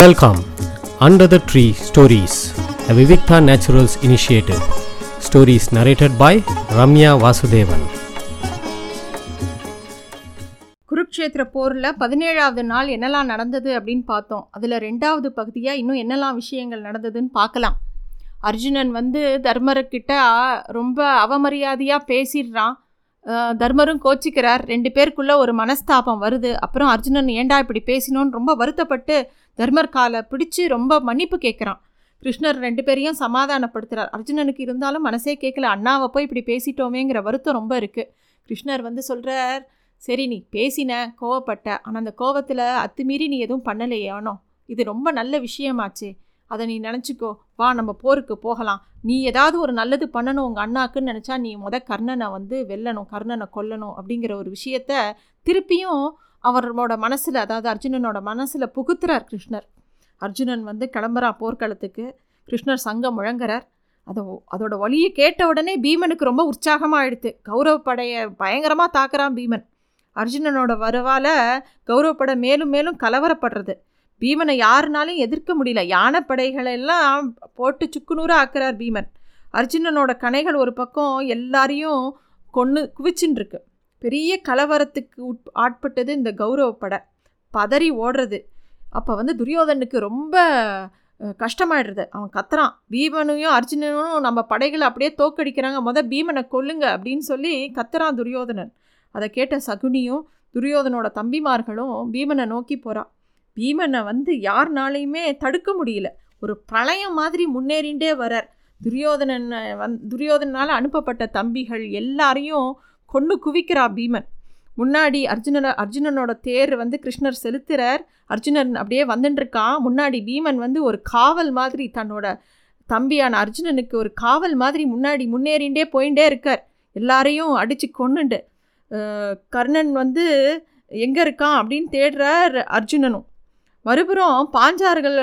Welcome under the tree stories a Vivikta Naturals initiative. Stories narrated by Ramya Vasudevan Kurukshetra போரில் பதினேழாவது நாள் என்னெல்லாம் நடந்தது அப்படின்னு பார்த்தோம். அதில் ரெண்டாவது பகுதியாக இன்னும் என்னெல்லாம் விஷயங்கள் நடந்ததுன்னு பார்க்கலாம். அர்ஜுனன் வந்து தர்மர்கிட்ட ரொம்ப அவமரியாதையாக பேசிடுறான். தர்மரும் கோச்சிக்கிறார். ரெண்டு பேருக்குள்ளே ஒரு மனஸ்தாபம் வருது. அப்புறம் அர்ஜுனன் ஏண்டா இப்படி பேசினோன்னு ரொம்ப வருத்தப்பட்டு தர்மர் காலை பிடிச்சி ரொம்ப மன்னிப்பு கேட்குறான் கிருஷ்ணர் ரெண்டு பேரையும் சமாதானப்படுத்துகிறார் அர்ஜுனனுக்கு இருந்தாலும் மனசே கேட்கல அண்ணாவை போய் இப்படி பேசிட்டோமேங்கிற வருத்தம் ரொம்ப இருக்குது கிருஷ்ணர் வந்து சொல்கிறார் சரி நீ பேசின கோவப்பட்ட ஆனால் அந்த கோவத்தில் அத்துமீறி நீ எதுவும் பண்ணலையானோ இது ரொம்ப நல்ல விஷயமாச்சே. அதை நீ நினச்சிக்கோ. வா நம்ம போருக்கு போகலாம். நீ ஏதாவது ஒரு நல்லது பண்ணணும் உங்கள் அண்ணாக்குன்னு நினச்சா நீ முத கர்ணனை வந்து வெல்லணும் கர்ணனை கொல்லணும் அப்படிங்கிற ஒரு விஷயத்த திருப்பியும் அவரோட மனசில் அதாவது அர்ஜுனனோட மனசில் புகுத்துறார் கிருஷ்ணர். அர்ஜுனன் வந்து கிளம்புறான் போர்க்களத்துக்கு. கிருஷ்ணர் சங்கம் முழங்குறார். அதை அதோட வழியை கேட்ட உடனே பீமனுக்கு ரொம்ப உற்சாகமாக ஆயிடுத்து கௌரவ படையை பயங்கரமாக தாக்குறான் பீமன். அர்ஜுனனோட வரவால் கௌரவப்படை மேலும் மேலும் கலவரப்படுறது. பீமனை யாருனாலையும் எதிர்க்க முடியல. யானைப்படைகளை எல்லாம் போட்டு சுக்குநூறாக ஆக்குறார் பீமன். அர்ஜுனனோட கணைகள் ஒரு பக்கம் எல்லாரையும் கொன்று குவிச்சுன்னு இருக்கு பெரிய கலவரத்துக்கு உட் ஆட்பட்டது இந்த கௌரவப்படை பதறி ஓடுறது. அப்போ வந்து துரியோதனுக்கு ரொம்ப கஷ்டமாயிடுறது. அவன் கத்துறான். பீமனையும் அர்ஜுனனும் நம்ம படைகளை அப்படியே தோக்கடிக்கிறாங்க. மொதல் பீமனை கொல்லுங்க அப்படின்னு சொல்லி கத்துறான் துரியோதனன். அதை கேட்ட சகுனியும் துரியோதனோட தம்பிமார்களும் பீமனை நோக்கி போகிறான் பீமனை வந்து யார்னாலையுமே தடுக்க முடியல. ஒரு பிரளயம் மாதிரி முன்னேறிண்டே வரார். துரியோதனன் வந் துரியோதனால் அனுப்பப்பட்ட தம்பிகள் எல்லாரையும் கொண்டு குவிக்கிறா பீமன். முன்னாடி அர்ஜுனன அர்ஜுனனோட தேர் வந்து கிருஷ்ணர் செலுத்துறார். அர்ஜுனன் அப்படியே வந்துட்டுருக்கான் முன்னாடி பீமன் வந்து ஒரு காவல் மாதிரி தன்னோட தம்பியான அர்ஜுனனுக்கு ஒரு காவல் மாதிரி முன்னாடி முன்னேறிண்டே போயிட்டே இருக்கார். எல்லாரையும் அடித்து கொன்னுண்டு. கர்ணன் வந்து எங்கே இருக்கான் அப்படின்னு தேடுறார் அர்ஜுனனும். மறுபுறம் பாஞ்சார்கள்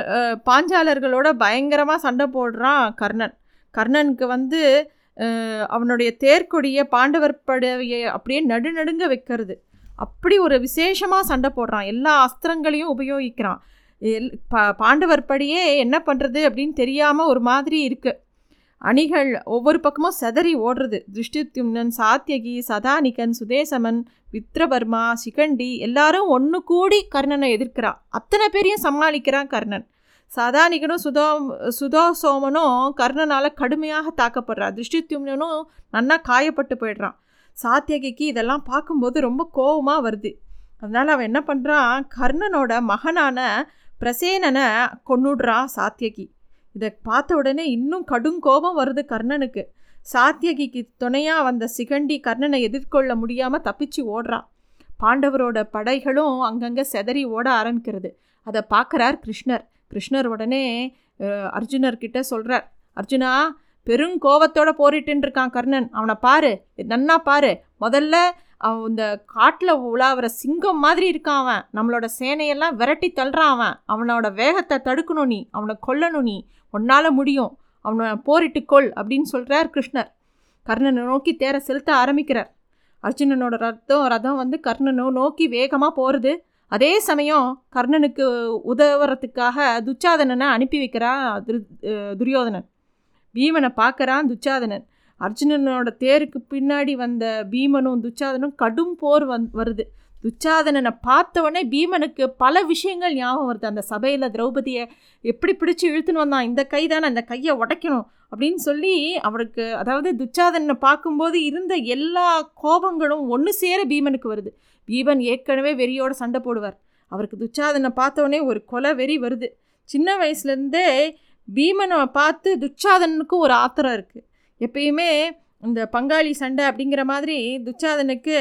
பாஞ்சாலர்களோட பயங்கரமாக சண்டை போடுறான் கர்ணன். கர்ணனுக்கு வந்து அவனுடைய தேர்க்கொடியை பாண்டவர் படையை அப்படியே நடுநடுங்க வைக்கிறது. அப்படி ஒரு விசேஷமாக சண்டை போடுறான். எல்லா அஸ்திரங்களையும் உபயோகிக்கிறான். எல் பா பாண்டவர் படியே என்ன பண்ணுறது அப்படின்னு தெரியாமல் ஒரு மாதிரி இருக்குது அணிகள் ஒவ்வொரு பக்கமும் செதறி ஓடுறது. திருஷ்டித்யும்னன் சாத்தியகி சதானிகன் சுதேசமன் வித்ரவர்மா சிகண்டி எல்லாரும் ஒன்று கூடி கர்ணனை எதிர்க்கிறான் அத்தனை பேரையும் சமாளிக்கிறான் கர்ணன். சதானிகனும் சுதோ சுதோசோமனும் கர்ணனால் கடுமையாக தாக்கப்படுறா திருஷ்டித்யும்னனும் நன்னா காயப்பட்டு போயிடுறான். சாத்தியகிக்கு இதெல்லாம் பார்க்கும்போது ரொம்ப கோபமாக வருது. அதனால் அவன் என்ன பண்ணுறான் கர்ணனோட மகனான பிரசேனனை கொன்னுடுறான் சாத்தியகி. இதை பார்த்த உடனே இன்னும் கடும் கோபம் வருது கர்ணனுக்கு. சாத்தியகிக்கு துணையாக வந்த சிகண்டி கர்ணனை எதிர்கொள்ள முடியாமல் தப்பிச்சு ஓடுறான். பாண்டவரோட படைகளும் அங்கங்கே செதறி ஓட ஆரம்பிக்கிறது. அதை பார்க்குறார் கிருஷ்ணர். கிருஷ்ணர் உடனே அர்ஜுனர்கிட்ட சொல்கிறார் அர்ஜுனா பெருங்கோவத்தோட போரிட்டுன்னு இருக்கான் கர்ணன். அவனை பாரு நன்னா பாரு. முதல்ல அவன் இந்த காட்டில் உலாவுற சிங்கம் மாதிரி இருக்கான் அவன். நம்மளோட சேனையெல்லாம் விரட்டி தள்ளுறான் அவன். அவனோட வேகத்தை தடுக்கணும் நீ. அவனை கொல்லணும் நீ. உன்னால் முடியும். அவனை போரிட்டு கொள் அப்படின்னு சொல்கிறார் கிருஷ்ணர். கர்ணனை நோக்கி தேர செலுத்த ஆரம்பிக்கிறார். அர்ஜுனனோட ரத்தம் ரதம் வந்து கர்ணனை நோக்கி வேகமாக போகிறது அதே சமயம் கர்ணனுக்கு உதவுறதுக்காக துச்சாதனனை அனுப்பி வைக்கிறான் துரு துரியோதனன். பீமனை பார்க்கறான் துச்சாதனன். அர்ஜுனனோட தேருக்கு பின்னாடி வந்த பீமனும் துச்சாதனும் கடும் போர் வந் வருது. துச்சாதனனை பார்த்தவொடனே பீமனுக்கு பல விஷயங்கள் ஞாபகம் வருது. அந்த சபையில் திரௌபதியை எப்படி பிடிச்சு இழுத்துன்னு வந்தான்? இந்த கை தானே அந்த கையை உடைக்கணும் அப்படின்னு சொல்லி அவருக்கு அதாவது துச்சாதனனை பார்க்கும்போது இருந்த எல்லா கோபங்களும் ஒன்று சேர பீமனுக்கு வருது. பீமன் ஏற்கனவே வெறியோட சண்டை போடுவார். அவருக்கு துச்சாதனை பார்த்தோன்னே ஒரு கொலை வெறி வருது. சின்ன வயசுலேருந்தே பீமனை பார்த்து துச்சாதனுக்கும் ஒரு ஆத்திரம் இருக்குது எப்பயுமே இந்த பங்காளி சண்டை அப்படிங்கிற மாதிரி துச்சாதனுக்கு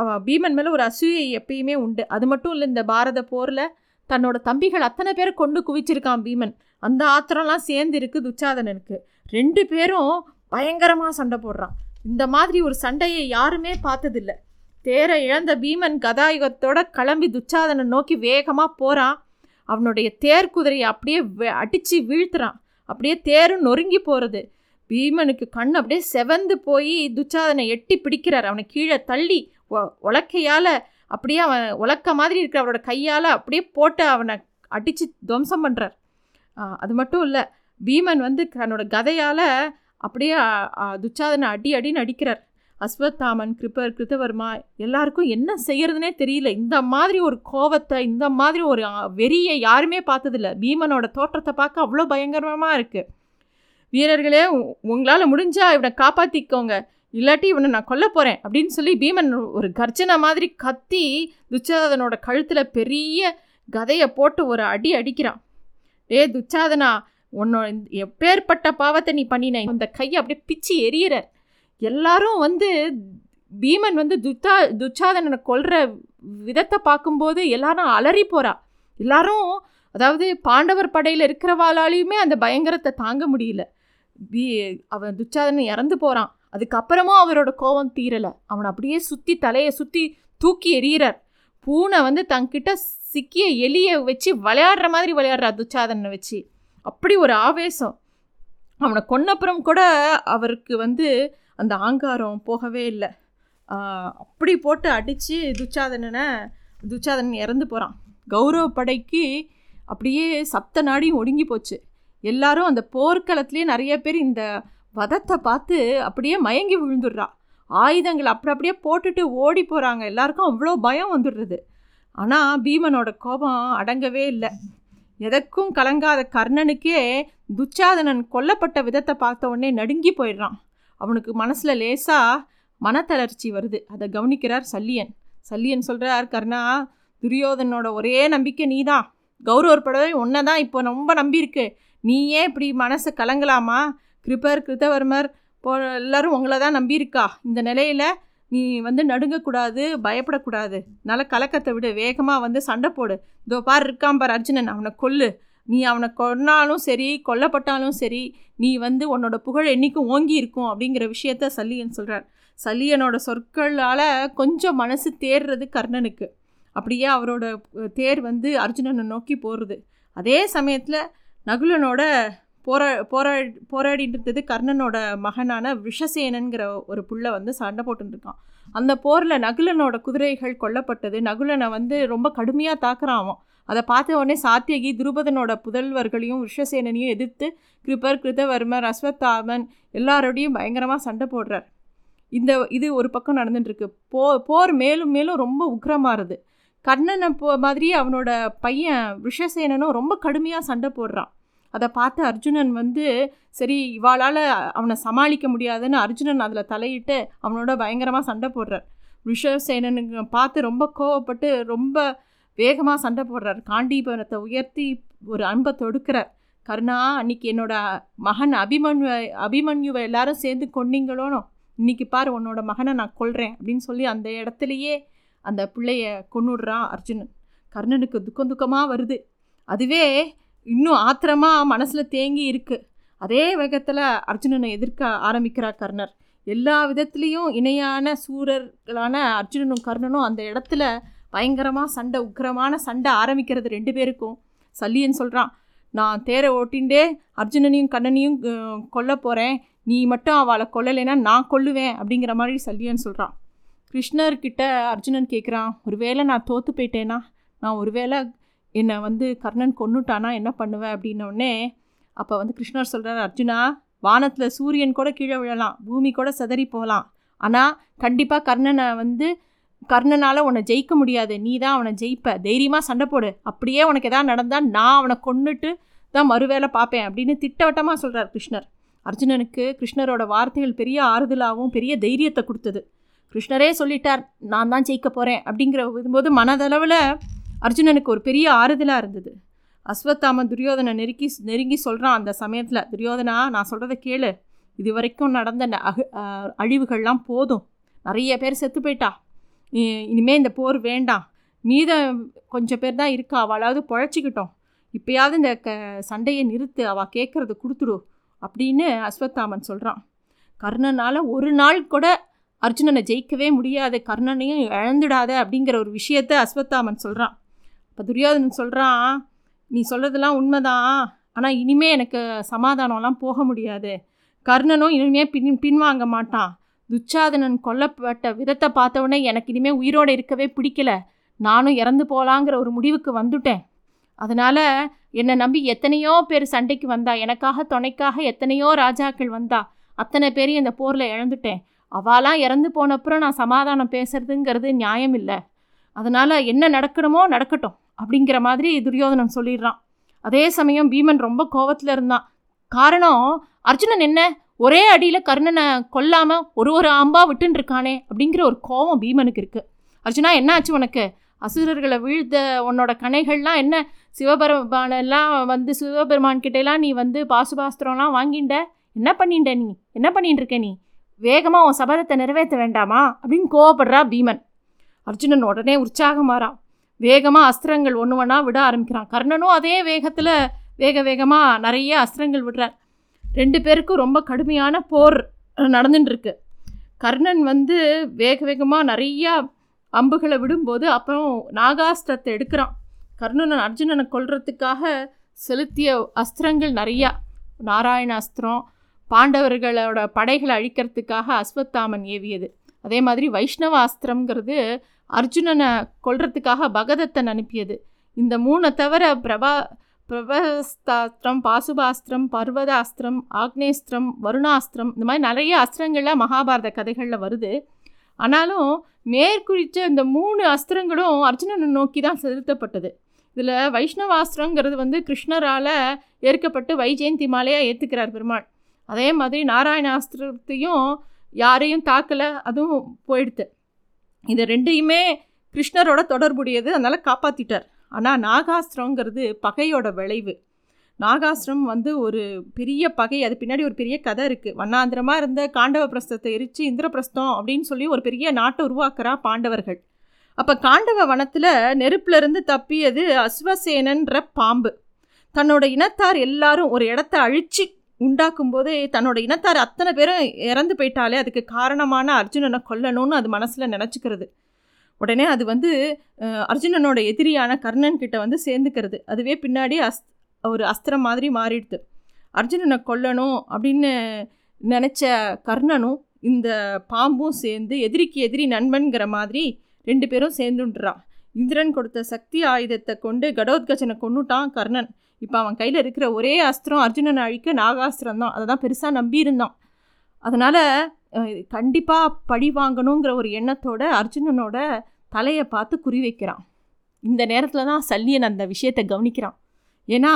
அவ பீமன் மேலே ஒரு அசூயை எப்பயுமே உண்டு. அது மட்டும் இல்லை இந்த பாரத போரில் தன்னோட தம்பிகள் அத்தனை பேரை கொண்டு குவிச்சிருக்கான் பீமன். அந்த ஆத்திரம்லாம் சேர்ந்து இருக்குது துச்சாதனனுக்கு. ரெண்டு பேரும் பயங்கரமாக சண்டை போடுறான். இந்த மாதிரி ஒரு சண்டையை யாருமே பார்த்ததில்ல. தேரை இழந்த பீமன் கதாயுகத்தோட கிளம்பி துச்சாதனை நோக்கி வேகமாக போகிறான் அவனுடைய தேர் குதிரையை அப்படியே அடித்து வீழ்த்துறான். அப்படியே தேரும் நொறுங்கி போகிறது பீமனுக்கு கண் அப்படியே செவந்து போய் துச்சாதனை எட்டி பிடிக்கிறார். அவனை கீழே தள்ளி ஒ- உலக்கையால் அப்படியே அவன் உலக்க மாதிரி இருக்கிற அவரோட கையால் அப்படியே போட்டு அவனை அடித்து துவம்சம் பண்ணுறார் அது மட்டும் இல்லை பீமன் வந்து தன்னோட கதையால் அப்படியே துச்சாதனை அடி அடின்னு அடிக்கிறார் அஸ்வத்தாமன் கிருப்பர் கிருத்தவர்மா எல்லாருக்கும் என்ன செய்யறதுனே தெரியல. இந்த மாதிரி ஒரு கோவத்தை இந்த மாதிரி ஒரு வெறியை யாருமே பார்த்ததில்ல. பீமனோட தோற்றத்தை பார்க்க அவ்வளோ பயங்கரமாக இருக்குது வீரர்களே உங்களால் முடிஞ்சால் இவனை காப்பாற்றிக்கோங்க இல்லாட்டி இவனை நான் கொல்ல போகிறேன் அப்படின்னு சொல்லி பீமன் ஒரு கர்ஜனை மாதிரி கத்தி துச்சாதனோட கழுத்தில் பெரிய கதையை போட்டு ஒரு அடி அடிக்கிறான். ஏ துச்சாதனா உன்னோட எப்பேற்பட்ட பாவத்தை நீ பண்ணின? இந்த கையை அப்படியே பிச்சு எரியற எல்லாரும் வந்து பீமன் வந்து துத்தா துச்சாதனனை கொல்ற விதத்தை பார்க்கும்போது எல்லாரும் அலறி போகிறா எல்லாரும் அதாவது பாண்டவர் படையில் இருக்கிறவாளாலையுமே அந்த பயங்கரத்தை தாங்க முடியல. பீ அவன் துச்சாதனன் இறந்து போகிறான் அதுக்கப்புறமும் அவரோட கோபம் தீரலை. அவனை அப்படியே சுற்றி தலையை சுற்றி தூக்கி எறிகிறார். பூனை வந்து தங்கிட்ட சிக்கிய எலியை வச்சு விளையாடுற மாதிரி விளையாடுறா துச்சாதனை வச்சு. அப்படி ஒரு ஆவேசம். அவனை கொன்னப்புறம் கூட அவருக்கு வந்து அந்த ஆங்காரம் போகவே இல்லை. அப்படி போட்டு அடித்து துச்சாதனனை துச்சாதனன் இறந்து போகிறான் கௌரவ படைக்கு அப்படியே சப்த நாடியும் ஒடுங்கி போச்சு. எல்லாரும் அந்த போர்க்களத்துலேயே நிறைய பேர் இந்த வதத்தை பார்த்து அப்படியே மயங்கி விழுந்துடுறா. ஆயுதங்கள் அப்படி அப்படியே போட்டுட்டு ஓடி போகிறாங்க எல்லாருக்கும் அவ்வளோ பயம் வந்துடுறது. ஆனால் பீமனோட கோபம் அடங்கவே இல்லை. எதற்கும் கலங்காத கர்ணனுக்கே துச்சாதனன் கொல்லப்பட்ட விதத்தை பார்த்த உடனே நடுங்கி போயிடுறான். அவனுக்கு மனசில் லேசாக மனத்தளர்ச்சி வருது. அதை கவனிக்கிறார் சல்லியன். சல்லியன் சொல்கிறார் கர்ணா துரியோதனோட ஒரே நம்பிக்கை நீ தான் கௌரவர் படவே தான் இப்போ ரொம்ப நம்பியிருக்கு. நீயே இப்படி மனசை கலங்கலாமா? கிருபர் கிருத்தவர்மர் போ எல்லோரும் உங்களை தான் நம்பியிருக்கா. இந்த நிலையில் நீ வந்து நடுங்கக்கூடாது பயப்படக்கூடாது. நல்ல கலக்கத்தை விடு. வேகமாக வந்து சண்டை போடு. இதோ பார் இருக்கான் பார் அர்ஜுனன். அவனை கொல்லு. நீ அவனை கொன்னாலும் சரி கொல்லப்பட்டாலும் சரி நீ வந்து உன்னோட புகழ் என்றைக்கும் ஓங்கி இருக்கும் அப்படிங்கிற விஷயத்த சல்லியன் சொல்கிறார் சல்லியனோட சொற்களால் கொஞ்சம் மனசு தேர்றது கர்ணனுக்கு. அப்படியே அவரோட தேர் வந்து அர்ஜுனனை நோக்கி போடுறது அதே சமயத்தில் நகுலனோட போரா போரா போராடிட்டு இருந்தது கர்ணனோட மகனான விஷசேனன்கிற ஒரு புள்ள வந்து சண்டை போட்டுருக்கான் அந்த போரில் நகுலனோட குதிரைகள் கொல்லப்பட்டது. நகுலனை வந்து ரொம்ப கடுமையாக தாக்குறான் அவன். அதை பார்த்த உடனே சாத்தியகி துருபதனோட புதல்வர்களையும் விஷசேனனையும் எதிர்த்து கிருபர் கிருதவர்மர் அஸ்வத்தாமன் எல்லாரோடையும் பயங்கரமாக சண்டை போடுறார். இந்த இது ஒரு பக்கம் நடந்துட்டுருக்கு. போ போர் மேலும் மேலும் ரொம்ப உக்ரமாகுது கண்ணனை போ மாதிரி அவனோட பையன் விஷசேனனும் ரொம்ப கடுமையாக சண்டை போடுறான். அதை பார்த்து அர்ஜுனன் வந்து சரி இவாளால் அவனை சமாளிக்க முடியாதுன்னு அர்ஜுனன் அதில் தலையிட்டு அவனோட பயங்கரமாக சண்டை போடுறார். விஷசேனனுக்கு பார்த்து ரொம்ப கோவப்பட்டு ரொம்ப வேகமாக சண்டை போடுறார். காண்டீபனத்தை உயர்த்தி ஒரு அன்பை தொடுக்கிறார். கருணா அன்னைக்கு என்னோட மகன் அபிமன்யு அபிமன்யுவை எல்லாரும் சேர்ந்து கொன்னீங்களோனோ இன்னைக்கு பார் உன்னோட மகனை நான் கொள்கிறேன் அப்படின்னு சொல்லி அந்த இடத்துலையே அந்த பிள்ளைய கொண்டுடுறான் அர்ஜுனன். கர்ணனுக்கு துக்கம் துக்கமாக வருது. அதுவே இன்னும் ஆத்திரமாக மனசில் தேங்கி இருக்குது அதே வேகத்தில் அர்ஜுனனை எதிர்க்க ஆரம்பிக்கிறார் கர்ணர். எல்லா விதத்துலேயும் இணையான சூரர்களான அர்ஜுனனும் கர்ணனும் அந்த இடத்துல பயங்கரமாக சண்டை உக்கிரமான சண்டை ஆரம்பிக்கிறது ரெண்டு பேருக்கும். சல்லியன் சொல்கிறான் நான் தேரை ஓட்டின்ண்டே அர்ஜுனனையும் கண்ணனையும் கொல்ல போகிறேன் நீ மட்டும் அவளை கொல்லலைன்னா நான் கொல்லுவேன் அப்படிங்கிற மாதிரி சல்லியன் சொல்கிறான் கிருஷ்ணர்கிட்ட அர்ஜுனன் கேட்குறான் ஒருவேளை நான் தோற்று போயிட்டேனா? நான் ஒருவேளை என்னை வந்து கர்ணன் கொண்டுட்டானா என்ன பண்ணுவேன் அப்படின்னோடனே அப்போ வந்து கிருஷ்ணர் சொல்கிறார் அர்ஜுனா வானத்தில் சூரியன் கூட கீழே விழலாம். பூமி கூட செதறி போகலாம். ஆனால் கண்டிப்பாக கர்ணனை வந்து கர்ணனால் உன்னை ஜெயிக்க முடியாது. நீ தான் அவனை ஜெயிப்ப. தைரியமாக சண்டை போடு. அப்படியே உனக்கு எதாவது நடந்தால் நான் அவனை கொண்டுட்டு தான் மறுவேளை பார்ப்பேன் அப்படின்னு திட்டவட்டமாக சொல்கிறார் கிருஷ்ணர். அர்ஜுனனுக்கு கிருஷ்ணரோட வார்த்தைகள் பெரிய ஆறுதலாகவும் பெரிய தைரியத்தை கொடுத்தது. கிருஷ்ணரே சொல்லிட்டார் நான் தான் ஜெயிக்க போகிறேன் அப்படிங்கிற போது மனதளவில் அர்ஜுனனுக்கு ஒரு பெரிய ஆறுதலாக இருந்தது. அஸ்வத்தாம துரியோதனை நெருக்கி நெருங்கி சொல்கிறான் அந்த சமயத்தில் துரியோதனா நான் சொல்கிறத கேளு. இது வரைக்கும் நடந்த அகு அழிவுகள்லாம் போதும். நிறைய பேர் செத்து போயிட்டா. இனிமேல் இந்த போர் வேண்டாம். மீதம் கொஞ்சம் பேர் தான் இருக்கா? அவளாவது பொழைச்சிக்கிட்டோம். இப்போயாவது இந்த க சண்டையை நிறுத்து. அவள் கேட்குறத கொடுத்துடு அப்படின்னு அஸ்வத்தாமன் சொல்கிறான் கர்ணனால் ஒரு நாள் கூட அர்ஜுனனை ஜெயிக்கவே முடியாது. கர்ணனையும் இழந்துடாத அப்படிங்கிற ஒரு விஷயத்த அஸ்வத்தாமன் சொல்கிறான் இப்போ துரியோதனன் சொல்கிறான் நீ சொல்கிறதெல்லாம் உண்மைதான். ஆனால் இனிமே எனக்கு சமாதானம்லாம் போக முடியாது. கர்ணனும் இனிமேல் பின் பின்வாங்க மாட்டான். துச்சாதனன் கொல்லப்பட்ட விதத்தை பார்த்தவொடனே எனக்கு இனிமேல் உயிரோடு இருக்கவே பிடிக்கல. நானும் இறந்து போகலாங்கிற ஒரு முடிவுக்கு வந்துட்டேன். அதனால் என்னை நம்பி எத்தனையோ பேர் சண்டைக்கு வந்தா எனக்காக துணைக்காக எத்தனையோ ராஜாக்கள் வந்தா அத்தனை பேரையும் இந்த போரில் இழந்துட்டேன். அவாலாம் இறந்து போனப்புறம் நான் சமாதானம் பேசுறதுங்கிறது நியாயம் இல்லை. அதனால் என்ன நடக்கணுமோ நடக்கட்டும் அப்படிங்கிற மாதிரி துரியோதனன் சொல்லிடுறான். அதே சமயம் பீமன் ரொம்ப கோவத்தில் இருந்தான். காரணம் அர்ஜுனன் என்ன? ஒரே அடியில் கர்ணனை கொல்லாமல் ஒரு ஒரு அம்பா விட்டுன்னு இருக்கானே அப்படிங்கிற ஒரு கோவம் பீமனுக்கு இருக்குது அர்ஜுனா என்னாச்சு உனக்கு? அசுரர்களை வீழ்த்த உன்னோட கணைகள்லாம் என்ன? சிவபெருமானெல்லாம் வந்து சிவபெருமான் கிட்டேலாம் நீ வந்து பாசுபாஸ்திரம்லாம் வாங்கிண்ட? என்ன பண்ணிண்ட நீ? என்ன பண்ணிட்டு இருக்க நீ? வேகமாக உன் சபதத்தை நிறைவேற்ற வேண்டாமா? அப்படின்னு கோவப்படுறா பீமன். அர்ஜுனன் உடனே உற்சாகமாறான். வேகமாக அஸ்திரங்கள் ஒன்று ஒன்றா விட ஆரம்பிக்கிறான். கர்ணனும் அதே வேகத்தில் வேக வேகமாக நிறைய அஸ்திரங்கள் விடுறார். ரெண்டு பேருக்கும் ரொம்ப கடுமையான போர் நடந்துட்டுருக்கு கர்ணன் வந்து வேக வேகமாக நிறையா அம்புகளை விடும்போது அப்புறம் நாகாஸ்திரத்தை எடுக்கிறான். கர்ணன் அர்ஜுனனை கொல்றதுக்காக செலுத்திய அஸ்திரங்கள் நிறையா. நாராயண அஸ்திரம் பாண்டவர்களோட படைகளை அழிக்கிறதுக்காக அஸ்வத்தாமன் ஏவியது. அதே மாதிரி வைஷ்ணவ அஸ்திரங்கிறது அர்ஜுனனை கொல்றதுக்காக பகதத்தன் அனுப்பியது. இந்த மூணை தவிர பிரபா பிரபஸ்தாஸ்திரம் பாசுபாஸ்திரம் பர்வதாஸ்திரம் ஆக்னேஸ்திரம் வருணாஸ்திரம் இந்த மாதிரி நிறைய அஸ்திரங்கள்லாம் மகாபாரத கதைகளில் வருது. ஆனாலும் மேற்குறித்த இந்த மூணு அஸ்திரங்களும் அர்ஜுனனை நோக்கி தான் செலுத்தப்பட்டது. இதில் வைஷ்ணவாஸ்திரங்கிறது வந்து கிருஷ்ணரால் ஏற்கப்பட்டு வைஜெயந்தி மாலையாக ஏற்றுக்கிறார் பெருமாள். அதே மாதிரி நாராயணாஸ்திரத்தையும் யாரையும் தாக்கலை அதுவும் போயிடுது இது ரெண்டையுமே கிருஷ்ணரோட தொடர்புடையது அதனால் காப்பாற்றிட்டார் ஆனால் நாகாஸ்திரங்கிறது பகையோட விளைவு. நாகாஸ்திரம் வந்து ஒரு பெரிய பகை அது பின்னாடி ஒரு பெரிய கதை இருக்குது வண்ணாந்திரமாக இருந்த காண்டவ பிரஸ்தத்தை எரித்து இந்திரபிரஸ்தம் அப்படின்னு சொல்லி ஒரு பெரிய நாட்டை உருவாக்குறா பாண்டவர்கள். அப்போ காண்டவ வனத்தில் நெருப்பிலிருந்து தப்பியது அஸ்வசேனன்ற பாம்பு. தன்னோட இனத்தார் எல்லாரும் ஒரு இடத்த அழித்து உண்டாக்கும் போதே தன்னோட இனத்தார் அத்தனை பேரும் இறந்து போயிட்டாலே அதுக்கு காரணமான அர்ஜுனனை கொல்லணும்னு அது மனசில் நினச்சிக்கிறது. உடனே அது வந்து அர்ஜுனனோட எதிரியான கர்ணன் கிட்ட வந்து சேர்ந்துக்கிறது. அதுவே பின்னாடி அஸ் ஒரு அஸ்திரம் மாதிரி மாறிடுது. அர்ஜுனனை கொல்லணும் அப்படின்னு நினச்ச கர்ணனும் இந்த பாம்பும் சேர்ந்து எதிரிக்கு எதிரி நண்பன்கிற மாதிரி ரெண்டு பேரும் சேர்ந்துன்றான் இந்திரன் கொடுத்த சக்தி ஆயுதத்தை கொண்டு கடோத்கஜனை கொன்னுட்டான் கர்ணன். இப்போ அவன் கையில் இருக்கிற ஒரே அஸ்திரம் அர்ஜுனனை அழிக்க நாகாஸ்திரம் தான் அதை தான் பெருசாக நம்பியிருந்தான். அதனால் கண்டிப்பாக பழி வாங்கணுங்கிற ஒரு எண்ணத்தோட அர்ஜுனனோட தலையை பார்த்து குறி வைக்கிறான். இந்த நேரத்தில் தான் சல்லியன் அந்த விஷயத்தை கவனிக்கிறான். ஏன்னா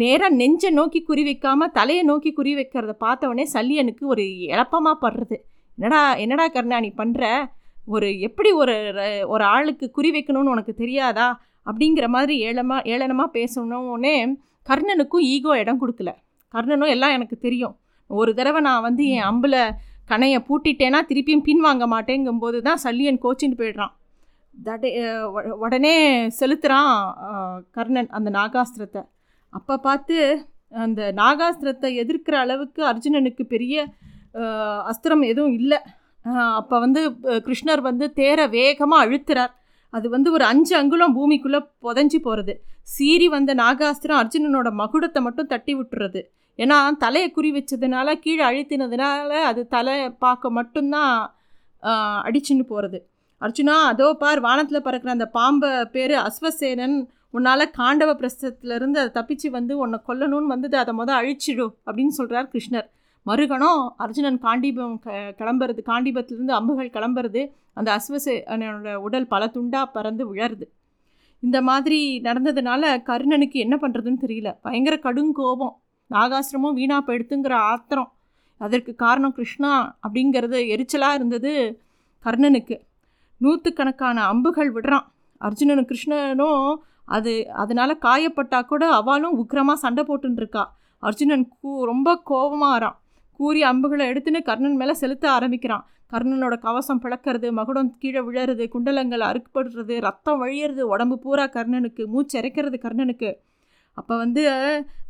நேராக நெஞ்சை நோக்கி குறி வைக்காமல் தலையை நோக்கி குறி வைக்கிறத பார்த்தவொடனே சல்லியனுக்கு ஒரு இழப்பமாக படுறது. என்னடா என்னடா கர்ணா நீ பண்ணுற ஒரு எப்படி ஒரு ஒரு ஆளுக்கு குறி வைக்கணும்னு உனக்கு தெரியாதா? அப்படிங்கிற மாதிரி ஏளமாக ஏளனமாக பேசணுன்னே கர்ணனுக்கும் ஈகோ இடம் கொடுக்கல. கர்ணனும் எல்லாம் எனக்கு தெரியும். ஒரு தடவை நான் வந்து என் அம்பில் கணையை பூட்டிட்டேன்னா திருப்பியும் பின்வாங்க மாட்டேங்கும்போது தான் சல்லியன் கோச்சின்னு போயிடுறான். தடே உடனே செலுத்துகிறான் கர்ணன் அந்த நாகாஸ்திரத்தை. அப்போ பார்த்து அந்த நாகாஸ்திரத்தை எதிர்க்கிற அளவுக்கு அர்ஜுனனுக்கு பெரிய அஸ்திரம் எதுவும் இல்லை. அப்போ வந்து கிருஷ்ணர் வந்து தேரை வேகமாக அழுத்துறார். அது வந்து ஒரு அஞ்சு அங்குலம் பூமிக்குள்ளே புதஞ்சி போகிறது சீறி வந்த நாகாஸ்திரம் அர்ஜுனனோட மகுடத்தை மட்டும் தட்டி விட்டுறது. ஏன்னா தலையை குறி வச்சதுனால கீழே அழுத்தினதுனால அது தலை பார்க்க மட்டும்தான் அடிச்சுன்னு போகிறது அர்ஜுனா அதோ பார் வானத்தில் பறக்கிற அந்த பாம்பை பேர் அஸ்வசேனன். உன்னால் காண்டவ பிரஸ்தத்துலேருந்து அதை தப்பிச்சு வந்து உன்னை கொல்லணும்னு வந்தது அதை மொதல் அழிச்சிடும் அப்படின்னு சொல்கிறார் கிருஷ்ணர். மறுகணம் அர்ஜுனன் காண்டீபம் க கிளம்புறது காண்டீபத்திலேருந்து அம்புகள் கிளம்புறது அந்த அஸ்வசேனோட உடல் பல துண்டாக பறந்து விழருது இந்த மாதிரி நடந்ததுனால கர்ணனுக்கு என்ன பண்ணுறதுன்னு தெரியல. பயங்கர கடுங்கோபம். நாகாசிரமும் வீணாக போயிடுத்துங்கிற ஆத்திரம். அதற்கு காரணம் கிருஷ்ணா அப்படிங்கிறது எரிச்சலாக இருந்தது கர்ணனுக்கு. நூற்றுக்கணக்கான அம்புகள் விடுறான். அர்ஜுனனும் கிருஷ்ணனும் அது அதனால் காயப்பட்டா கூட அவளும் உக்கிரமாக சண்டை போட்டுருக்கா அர்ஜுனன் கூ ரொம்ப கோபமாகறான் கூறி அம்புகளை எடுத்துன்னு கர்ணன் மேலே செலுத்த ஆரம்பிக்கிறான். கர்ணனோட கவசம் பிளக்கிறது மகுடம் கீழே விழறது குண்டலங்கள் அறுக்கப்படுறது ரத்தம் வழியிறது உடம்பு பூரா கர்ணனுக்கு மூச்சு இறைக்கிறது கர்ணனுக்கு. அப்போ வந்து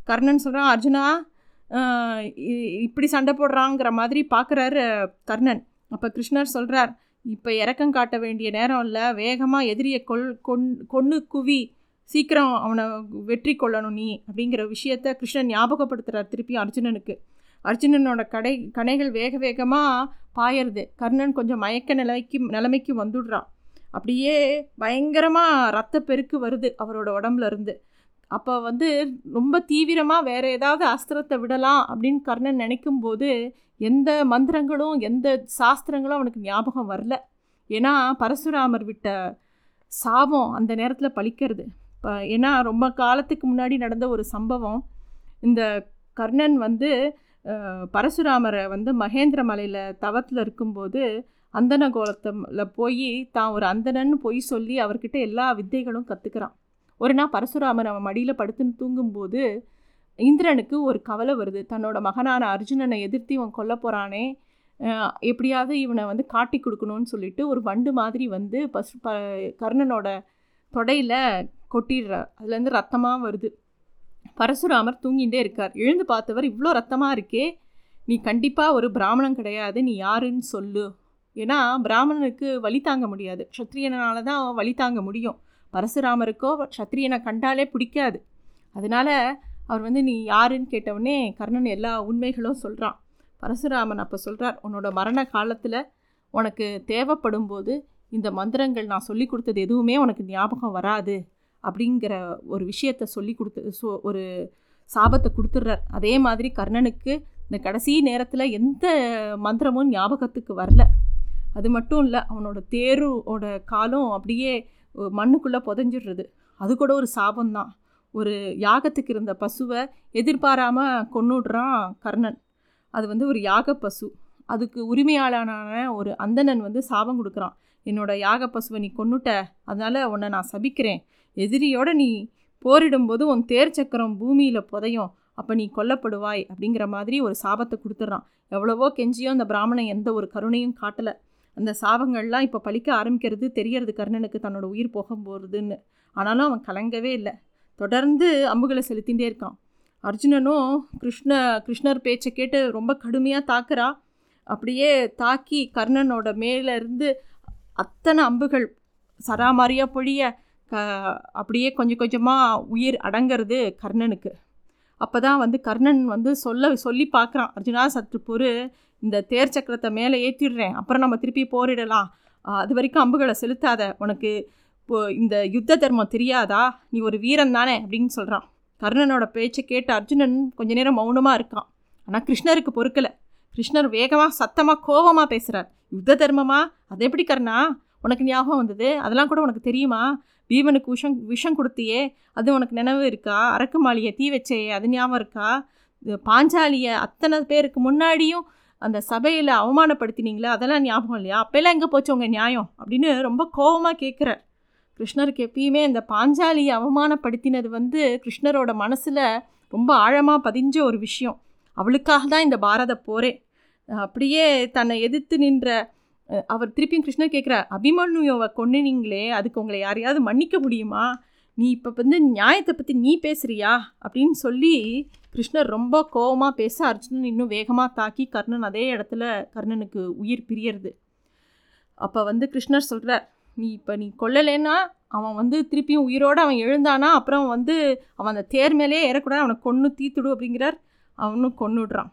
கர்ணன் சொல்கிறான் அர்ஜுனா இ- இப்படி சண்டை போடுறாங்கிற மாதிரி பார்க்குறாரு கர்ணன். அப்போ கிருஷ்ணர் சொல்கிறார் இப்போ இறக்கம் காட்ட வேண்டிய நேரம் இல்லை. வேகமாக எதிரியை கொல் கொன் கொன்று குவி. சீக்கிரம் அவனை வெற்றி கொள்ளணும் நீ. அப்படிங்கிற விஷயத்த கிருஷ்ணன் ஞாபகப்படுத்துகிறார் திருப்பி அர்ஜுனனுக்கு. அர்ஜுனனோட கடை கணைகள் வேக வேகமாக பாயறது. கர்ணன் கொஞ்சம் மயக்க நிலைக்கு நிலைமைக்கு வந்துடுறான். அப்படியே பயங்கரமாக ரத்த பெருக்கு வருது அவரோட உடம்புல இருந்து. அப்போ வந்து ரொம்ப தீவிரமாக வேறு ஏதாவது அஸ்திரத்தை விடலாம் அப்படின்னு கர்ணன் நினைக்கும்போது எந்த மந்திரங்களும் எந்த சாஸ்திரங்களும் அவனுக்கு ஞாபகம் வரல. ஏன்னா பரசுராமர் விட்ட சாபம் அந்த நேரத்தில் பழிக்கிறது. இப்போ ஏன்னா ரொம்ப காலத்துக்கு முன்னாடி நடந்த ஒரு சம்பவம். இந்த கர்ணன் வந்து பரசுராமரை வந்து மகேந்திர மலையில் தவத்தில் இருக்கும்போது அந்தன கோலத்தில் போய் தான் ஒரு அந்தணன்னு பொய் சொல்லி அவர்கிட்ட எல்லா வித்தைகளும் கற்றுக்கிறான் ஒரு நாள் பரசுராமர் அவன் மடியில் படுத்துன்னு தூங்கும்போது இந்திரனுக்கு ஒரு கவலை வருது. தன்னோட மகனான அர்ஜுனனை எதிர்த்து இவன் கொல்ல போகிறானே எப்படியாவது இவனை வந்து காட்டி கொடுக்கணும்னு சொல்லிட்டு ஒரு வண்டு மாதிரி வந்து பசு ப கர்ணனோட தொடையில் கொட்டிடுறார். அதுலேருந்து ரத்தமாக வருது. பரசுராமர் தூங்கிட்டே இருக்கார். எழுந்து பார்த்தவர் இவ்வளோ ரத்தமாக இருக்கே நீ கண்டிப்பாக ஒரு பிராமணன் கிடையாது நீ யாருன்னு சொல்லு. ஏன்னா பிராமணனுக்கு வழி தாங்க முடியாது. க்ஷத்ரியனால தான் வழி தாங்க முடியும். பரசுராமருக்கோ சத்திரியனை கண்டாலே பிடிக்காது. அதனால அவர் வந்து நீ யாருன்னு கேட்டவுடனே கர்ணன் எல்லா உண்மைகளும் சொல்கிறான் பரசுராமன் அப்போ சொல்கிறார் உன்னோட மரண காலத்தில் உனக்கு தேவைப்படும் போது இந்த மந்திரங்கள் நான் சொல்லி கொடுத்தது எதுவுமே உனக்கு ஞாபகம் வராது. அப்படிங்கிற ஒரு விஷயத்தை சொல்லி கொடுத்து சோ ஒரு சாபத்தை கொடுத்துட்றார். அதே மாதிரி கர்ணனுக்கு இந்த கடைசி நேரத்தில் எந்த மந்திரமும் ஞாபகத்துக்கு வரல. அது மட்டும் இல்லை அவனோட தேரோட காலும் அப்படியே மண்ணுக்குள்ளே புதஞ்சிடுறது. அது கூட ஒரு சாபம்தான். ஒரு யாகத்துக்கு இருந்த பசுவை எதிர்பாராமல் கொண்டுடுறான் கர்ணன். அது வந்து ஒரு யாக பசு. அதுக்கு உரிமையாளனான ஒரு அந்தணன் வந்து சாபம் கொடுக்குறான். என்னோடய யாக பசுவை நீ கொண்டுட்ட அதனால் உன்னை நான் சபிக்கிறேன். எதிரியோட நீ போரிடும்போது உன் தேர் சக்கரம் பூமியில் புதையும். அப்போ நீ கொல்லப்படுவாய் அப்படிங்கிற மாதிரி ஒரு சாபத்தை கொடுத்துட்றான். எவ்வளவோ கெஞ்சியும் அந்த பிராமணன் எந்த ஒரு கருணையும் காட்டலை. அந்த சாபங்கள்லாம் இப்போ பழிக்க ஆரம்பிக்கிறது தெரியறது கர்ணனுக்கு தன்னோட உயிர் போக போகிறதுன்னு ஆனாலும் அவன் கலங்கவே இல்லை. தொடர்ந்து அம்புகளை செலுத்திகிட்டே இருக்கான். அர்ஜுனனும் கிருஷ்ண கிருஷ்ணர் பேச்சை கேட்டு ரொம்ப கடுமையாக தாக்குறா. அப்படியே தாக்கி கர்ணனோட மேலேருந்து அத்தனை அம்புகள் சராமாரியாக பொழிய க அப்படியே கொஞ்சம் கொஞ்சமாக உயிர் அடங்கிறது கர்ணனுக்கு. அப்போ தான் வந்து கர்ணன் வந்து சொல்ல சொல்லி பார்க்குறான். அர்ஜுனா சற்று பொறு இந்த தேர் சக்கரத்தை மேலே ஏற்றிடுறேன் அப்புறம் நம்ம திருப்பி போரிடலாம். அது வரைக்கும் அம்புகளை செலுத்தாத. உனக்கு இப்போ இந்த யுத்த தர்மம் தெரியாதா? நீ ஒரு வீரன் தானே? அப்படின்னு சொல்கிறான் கர்ணனோட பேச்சை கேட்டு அர்ஜுனன் கொஞ்ச நேரம் மௌனமாக இருக்கான். ஆனால் கிருஷ்ணருக்கு பொறுக்கலை. கிருஷ்ணர் வேகமாக சத்தமாக கோபமாக பேசுகிறார் யுத்த தர்மமா? அது எப்படி கர்ணா? உனக்கு ஞாபகம் வந்தது? அதெல்லாம் கூட உனக்கு தெரியுமா? பீமனுக்கு விஷம் விஷம் கொடுத்தியே. அது உனக்கு நினைவு இருக்கா? அரக்குமாளியை தீ வச்சேயே அது ஞாபகம் இருக்கா? பாஞ்சாலியை அத்தனை பேருக்கு முன்னாடியும் அந்த சபையில் அவமானப்படுத்தினீங்களே அதெல்லாம் ஞாபகம் இல்லையா? அப்போல்லாம் எங்கே போச்சு உங்கள் நியாயம்? அப்படின்னு ரொம்ப கோபமாக கேட்குறார் கிருஷ்ணருக்கு எப்பயுமே இந்த பாஞ்சாலியை அவமானப்படுத்தினது வந்து கிருஷ்ணரோட மனசில் ரொம்ப ஆழமாக பதிஞ்ச ஒரு விஷயம். அவளுக்காக தான் இந்த பாரத போரே அப்படியே தன்னை எதிர்த்து நின்ற அவர் திருப்பியும் கிருஷ்ணர் கேட்குறார் அபிமன்யுவை கொன்னுனீங்களே அதுக்கு உங்களை யாரையாவது மன்னிக்க முடியுமா? நீ இப்போ வந்து நியாயத்தை பற்றி நீ பேசுறியா? அப்படின்னு சொல்லி கிருஷ்ணர் ரொம்ப கோவமாக பேச அர்ஜுனன் இன்னும் வேகமாக தாக்கி கர்ணன் அதே இடத்துல கர்ணனுக்கு உயிர் பிரியறது. அப்போ வந்து கிருஷ்ணர் சொல்கிறார் நீ இப்போ நீ கொல்லலைன்னா அவன் வந்து திருப்பியும் உயிரோடு அவன் எழுந்தானா? அப்புறம் வந்து அவன் அந்த தேர் மேலேயே ஏறக்கூடாது அவனை கொன்று தீத்துடு அப்படிங்கிறார். அவனும் கொன்னுடுறான்.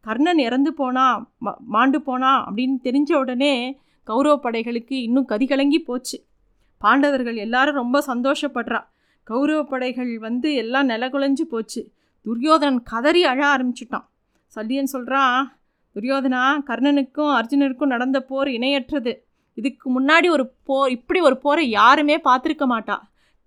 கர்ணன் இறந்து போனா மா- மாண்டு போனா அப்படின்னு தெரிஞ்ச உடனே கௌரவ படைகளுக்கு இன்னும் கதிகலங்கி போச்சு. பாண்டவர்கள் எல்லாரும் ரொம்ப சந்தோஷப்படுறா. கௌரவ படைகள் வந்து எல்லாம் நிலகுலைஞ்சு போச்சு. துரியோதனன் கதறி அழ ஆரம்பிச்சிட்டான். சல்லியன் சொல்கிறான் துரியோதனா கர்ணனுக்கும் அர்ஜுனனுக்கும் நடந்த போர் இணையற்றது. இதுக்கு முன்னாடி ஒரு போர் இப்படி ஒரு போரை யாருமே பார்த்துருக்க மாட்டா.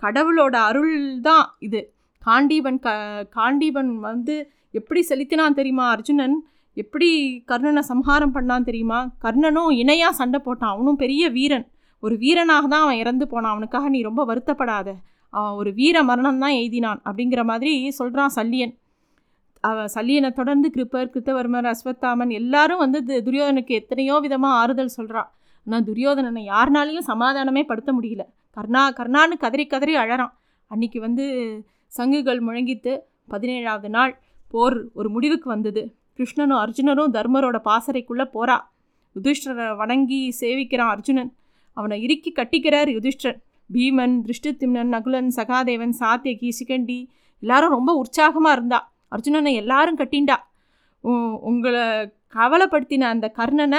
கடவுளோட அருள் தான் இது. காண்டீபன் க காண்டீபன் வந்து எப்படி செலுத்தினான் தெரியுமா அர்ஜுனன்? எப்படி கர்ணனை சம்ஹாரம் பண்ணான் தெரியுமா? கர்ணனும் இணையாக சண்டை போட்டான். அவனும் பெரிய வீரன். ஒரு வீரனாக தான் அவன் இறந்து போனான். அவனுக்காக நீ ரொம்ப வருத்தப்படாத. அவன் ஒரு வீர மரணம் தான் எய்தினான் அப்படிங்கிற மாதிரி சொல்கிறான் சல்லியன். அவன் சல்லியனை தொடர்ந்து கிருப்பர் கிருத்தவர்மர் அஸ்வத்தாமன் எல்லாரும் வந்து துரியோதனுக்கு எத்தனையோ விதமாக ஆறுதல் சொல்கிறான் ஆனால் துரியோதனனை யாருனாலையும் சமாதானமே படுத்த முடியல. கர்ணா கர்ணான்னு கதறி கதறி அழறான். அன்னைக்கு வந்து சங்குகள் முழங்கித்து பதினேழாவது நாள் போர் ஒரு முடிவுக்கு வந்தது. கிருஷ்ணனும் அர்ஜுனனும் தர்மரோட பாசறைக்குள்ளே போகிறா யுதிஷ்டரை வணங்கி சேவிக்கிறான் அர்ஜுனன். அவனை இறுக்கி கட்டிக்கிறார் யுதிஷ்டர் பீமன் திருஷ்டித்திம்னன் நகுலன் சகாதேவன் சாத்தியகி சிகண்டி எல்லாரும் ரொம்ப உற்சாகமாக இருந்தா. அர்ஜுனனை எல்லாரும் கட்டிண்டா. உ- உங்களை கவலைப்படுத்தின அந்த கர்ணனை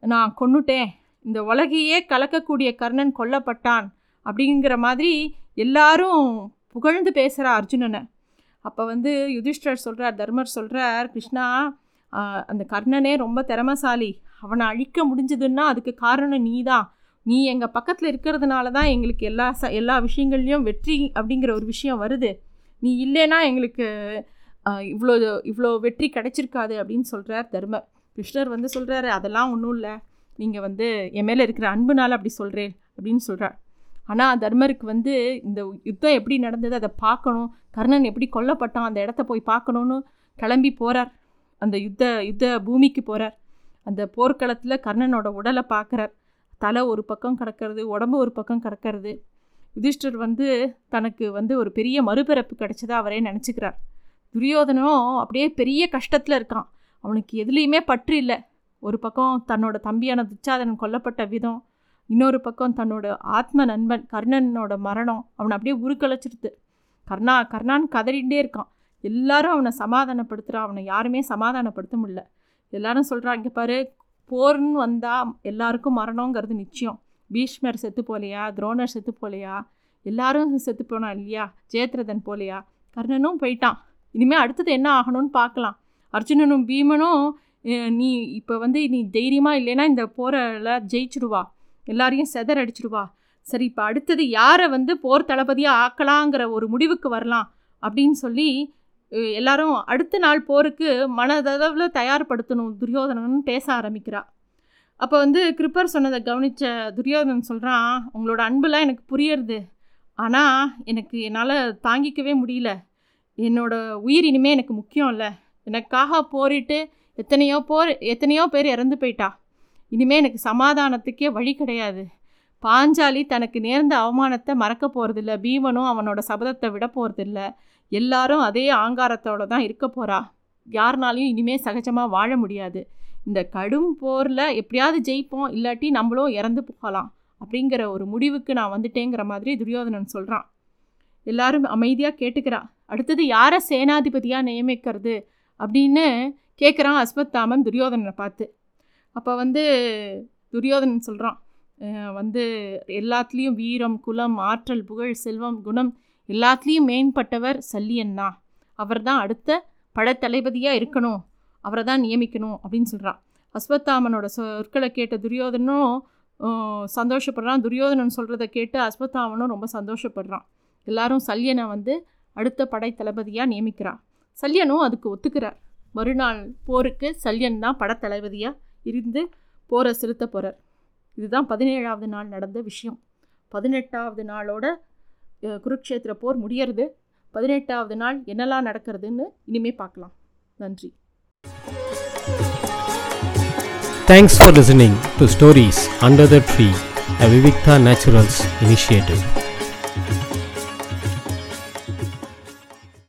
நான் கொண்டுட்டேன் இந்த உலகையே கலக்கக்கூடிய கர்ணன் கொல்லப்பட்டான் அப்படிங்கிற மாதிரி எல்லாரும் புகழ்ந்து பேசுகிறா அர்ஜுனனை. அப்போ வந்து யுதிஷ்டர் சொல்கிறார் தர்மர் சொல்கிறார் கிருஷ்ணா அந்த கர்ணனே ரொம்ப திறமசாலி. அவனை அழிக்க முடிஞ்சதுன்னா அதுக்கு காரணம் நீ தான் நீ எங்கள் பக்கத்தில் இருக்கிறதுனால தான் எங்களுக்கு எல்லா ச எல்லா விஷயங்கள்லையும் வெற்றி அப்படிங்கிற ஒரு விஷயம் வருது. நீ இல்லைன்னா எங்களுக்கு இவ்வளோ இவ்வளோ வெற்றி கிடைச்சிருக்காது அப்படின்னு சொல்கிறார் தர்மர் கிருஷ்ணர் வந்து சொல்கிறாரு அதெல்லாம் ஒன்றும் இல்லை. நீங்கள் வந்து என் மேலே இருக்கிற அன்புனால் அப்படி சொல்கிறேன் அப்படின்னு சொல்கிறார் ஆனால் தர்மருக்கு வந்து இந்த யுத்தம் எப்படி நடந்தது அதை பார்க்கணும் கர்ணன் எப்படி கொல்லப்பட்டான் அந்த இடத்த போய் பார்க்கணுன்னு கிளம்பி போகிறார் அந்த யுத்த யுத்த பூமிக்கு போகிறார் அந்த போர்க்களத்தில் கர்ணனோட உடலை பார்க்குறார். தலை ஒரு பக்கம் கிடக்கிறது உடம்பு ஒரு பக்கம் கிடக்கிறது. யுதிஷ்டர் வந்து தனக்கு வந்து ஒரு பெரிய மறுபிறப்பு கிடைச்சதா அவரே நினச்சிக்கிறார். துரியோதனும் அப்படியே பெரிய கஷ்டத்தில் இருக்கான். அவனுக்கு எதுலேயுமே பற்று இல்லை. ஒரு பக்கம் தன்னோட தம்பியான துச்சாதனன் கொல்லப்பட்ட விதம் இன்னொரு பக்கம் தன்னோட ஆத்ம நண்பன் கர்ணனோட மரணம். அவனை அப்படியே உருக்கலைச்சிருது. கர்ணா கர்ணான்னு கதறிண்டே இருக்கான். எல்லாரும் அவனை சமாதானப்படுத்துகிறான் அவனை யாருமே சமாதானப்படுத்த முடியல. எல்லாரும் சொல்கிறான் இங்கே பாரு போர்னு வந்தால் எல்லாருக்கும் மரணங்கிறது நிச்சயம். பீஷ்மர் செத்து போலையா? துரோணர் செத்து போலையா? எல்லாரும் செத்து போனான் இல்லையா? ஜெயத்ரதன் போலையா? கர்ணனும் போயிட்டான். இனிமேல் அடுத்தது என்ன ஆகணும்னு பார்க்கலாம். அர்ஜுனனும் பீமனும் நீ இப்போ வந்து நீ தைரியமாக இல்லைன்னா இந்த போரில் ஜெயிச்சிடுவா எல்லாரையும் செதர் அடிச்சிடுவா சரி இப்போ அடுத்தது யாரை வந்து போர் தளபதியாக ஆக்கலாங்கிற ஒரு முடிவுக்கு வரலாம் அப்படின்னு சொல்லி எல்லாரும் அடுத்த நாள் போருக்கு மனதளவில் தயார்படுத்தணும் துரியோதனன் பேச ஆரம்பிக்கிறா. அப்போ வந்து கிருப்பர் சொன்னதை கவனித்த துரியோதனன் சொல்கிறான் உங்களோட அன்புலாம் எனக்கு புரியறது. ஆனால் எனக்கு என்னால் தாங்கிக்கவே முடியல. என்னோடய உயிர் இனிமே எனக்கு முக்கியம் இல்லை. எனக்காக போரிட்டு எத்தனையோ போர் எத்தனையோ பேர் இறந்து போயிட்டா. இனிமேல் எனக்கு சமாதானத்துக்கே வழி கிடையாது. பாஞ்சாலி தனக்கு நேர்ந்த அவமானத்தை மறக்க போகிறதில்ல பீமனும் அவனோட சபதத்தை விட போகிறதில்ல எல்லாரும் அதே ஆங்காரத்தோடு தான் இருக்க போகிறா யாருனாலையும் இனிமேல் சகஜமாக வாழ முடியாது. இந்த கடும் போரில் எப்படியாவது ஜெயிப்போம் இல்லாட்டி நம்மளும் இறந்து போகலாம் அப்படிங்கிற ஒரு முடிவுக்கு நான் வந்துட்டேங்கிற மாதிரி துரியோதனன் சொல்கிறான் எல்லாரும் அமைதியாக கேட்டுக்கிறா. அடுத்தது யாரை சேனாதிபதியாக நியமிக்கிறது அப்படின்னு கேட்குறான் அஸ்வத்தாமன் துரியோதனனை பார்த்து. அப்போ வந்து துரியோதனன் சொல்கிறான் வந்து எல்லாத்துலேயும் வீரம் குலம் ஆற்றல் புகழ் செல்வம் குணம் எல்லாத்துலேயும் மேம்பட்டவர் சல்லியன்னா. அவர் தான் அடுத்த படத்தளபதியாக இருக்கணும். அவரை தான் நியமிக்கணும் அப்படின்னு சொல்கிறான் அஸ்வத்தாமனோட சொற்களை கேட்ட துரியோதனும் சந்தோஷப்படுறான். துரியோதனன் சொல்கிறத கேட்டு அஸ்வத்தாமனும் ரொம்ப சந்தோஷப்படுறான். எல்லாரும் சல்யனை வந்து அடுத்த படை தளபதியாக நியமிக்கிறான் சல்யனும் அதுக்கு ஒத்துக்கிறார். மறுநாள் போருக்கு சல்யன் தான் படத்தளபதியாக இருந்து போரை செலுத்த போகிறார் இதுதான் பதினேழாவது நாள் நடந்த விஷயம். பதினெட்டாவது நாளோட குருக்ஷேத்திர போர் முடியறது பதினெட்டாவது நாள் என்னெல்லாம் நடக்கிறதுன்னு இனிமேல் பார்க்கலாம் நன்றி thanks for listening to stories under the tree a Vivikta naturals initiative